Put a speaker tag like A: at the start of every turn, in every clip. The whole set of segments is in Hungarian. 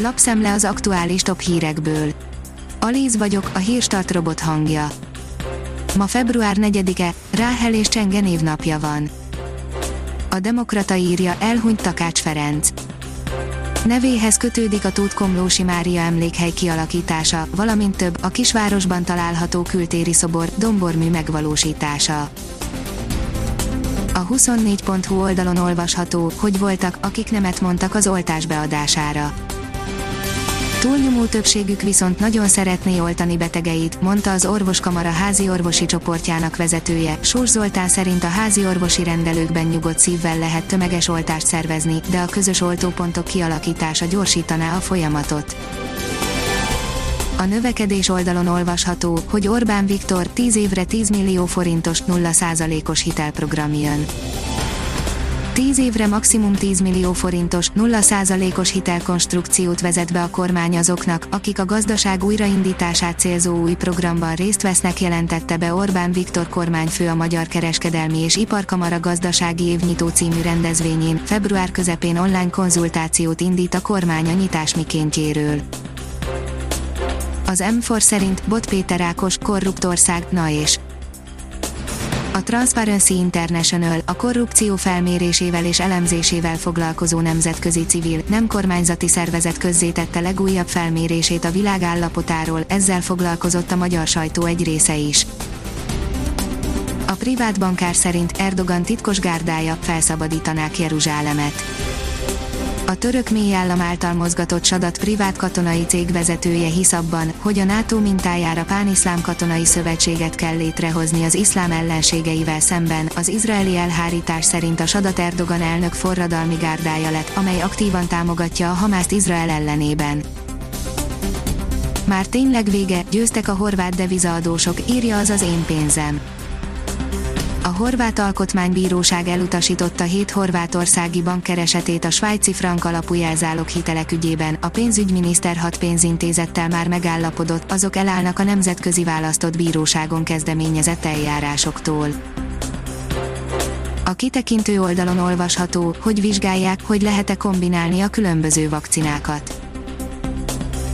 A: Lapszemle az aktuális top hírekből. Alíz vagyok, a hírstart robot hangja. Ma február 4-e, Ráhel és Csenge névnapja van. A Demokrata írja, elhunyt Takács Ferenc. Nevéhez kötődik a Tóth Komlósi Mária emlékhely kialakítása, valamint több, a kisvárosban található kültéri szobor, dombormű megvalósítása. A 24.hu oldalon olvasható, hogy voltak, akik nemet mondtak az oltás beadására. Túlnyomó többségük viszont nagyon szeretné oltani betegeit, mondta az orvoskamara házi orvosi csoportjának vezetője. Sós Zoltán szerint a házi orvosi rendelőkben nyugodt szívvel lehet tömeges oltást szervezni, de a közös oltópontok kialakítása gyorsítaná a folyamatot. A növekedés oldalon olvasható, hogy Orbán Viktor 10 évre 10 millió forintos 0%-os hitelprogram jön. 10 évre maximum 10 millió forintos, 0%-os hitelkonstrukciót vezet be a kormány azoknak, akik a gazdaság újraindítását célzó új programban részt vesznek jelentette be Orbán Viktor kormányfő a Magyar Kereskedelmi és Iparkamara gazdasági évnyitó című rendezvényén, február közepén online konzultációt indít a kormány a nyitás mikéntjéről. Az M4 szerint Bot Péter Ákos, korruptország, na és a Transparency International, a korrupció felmérésével és elemzésével foglalkozó nemzetközi civil, nem kormányzati szervezet közzétette legújabb felmérését a világ állapotáról, ezzel foglalkozott a magyar sajtó egy része is. A privát bankár szerint Erdogan titkos gárdája felszabadítanák Jeruzsálemet a török mélyállam által mozgatott Sadat privát katonai cég vezetője hisz abban, hogy a NATO mintájára pániszlám katonai szövetséget kell létrehozni az iszlám ellenségeivel szemben. Az izraeli elhárítás szerint a Sadat Erdogan elnök forradalmi gárdája lett, amely aktívan támogatja a Hamászt Izrael ellenében. Már tényleg vége, győztek a horvát devizaadósok, írja az az én pénzem a horvát alkotmánybíróság elutasította hét horvátországi bank keresetét a svájci frank alapú jelzálog hitelek ügyében, a pénzügyminiszter hat pénzintézettel már megállapodott, azok elállnak a nemzetközi választott bíróságon kezdeményezett eljárásoktól. A kitekintő oldalon olvasható, hogy vizsgálják, hogy lehet-e kombinálni a különböző vakcinákat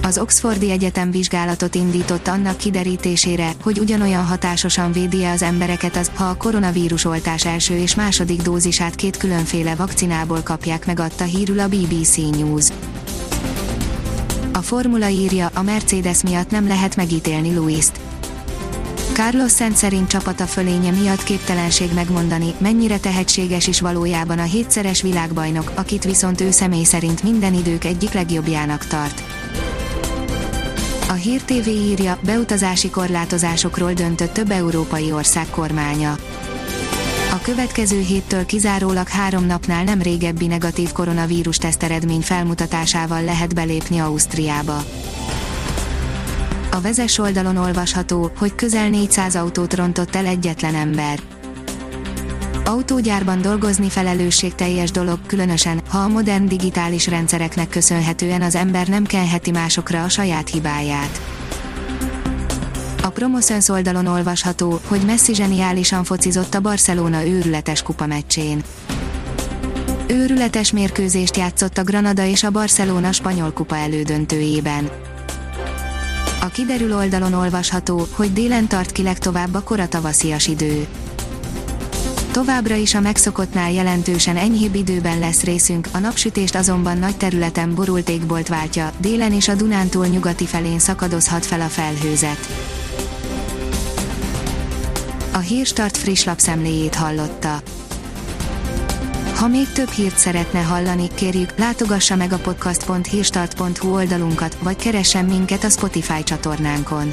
A: az Oxfordi Egyetem vizsgálatot indított annak kiderítésére, hogy ugyanolyan hatásosan védi -e az embereket az, ha a koronavírus oltás első és második dózisát két különféle vakcinából kapják meg adta hírül a BBC News. A formula írja, a Mercedes miatt nem lehet megítélni Louis-t. Carlos Sainz szerint csapata fölénye miatt képtelenség megmondani, mennyire tehetséges is valójában a hétszeres világbajnok, akit viszont ő személy szerint minden idők egyik legjobbjának tart. A Hír TV írja, beutazási korlátozásokról döntött több európai ország kormánya. A következő héttől kizárólag három napnál nem régebbi negatív koronavírus teszteredmény felmutatásával lehet belépni Ausztriába. A vezes oldalon olvasható, hogy közel 400 autót rontott el egyetlen ember. Autógyárban dolgozni felelősségteljes dolog, különösen, ha a modern digitális rendszereknek köszönhetően az ember nem kenheti másokra a saját hibáját. A Promoszöns oldalon olvasható, hogy Messi zseniálisan focizott a Barcelona őrületes kupa meccsén. Őrületes mérkőzést játszott a Granada és a Barcelona spanyol kupa elődöntőjében. A kiderül oldalon olvasható, hogy délen tart ki legtovább a koratavaszias idő Továbbra is a megszokottnál jelentősen enyhébb időben lesz részünk, a napsütést azonban nagy területen borult égbolt váltja, délen és a Dunántúl nyugati felén szakadozhat fel a felhőzet. A Hírstart friss lapszemléjét hallotta. Ha még több hírt szeretne hallani, kérjük, látogassa meg a podcast.hírstart.hu oldalunkat, vagy keressen minket a Spotify csatornánkon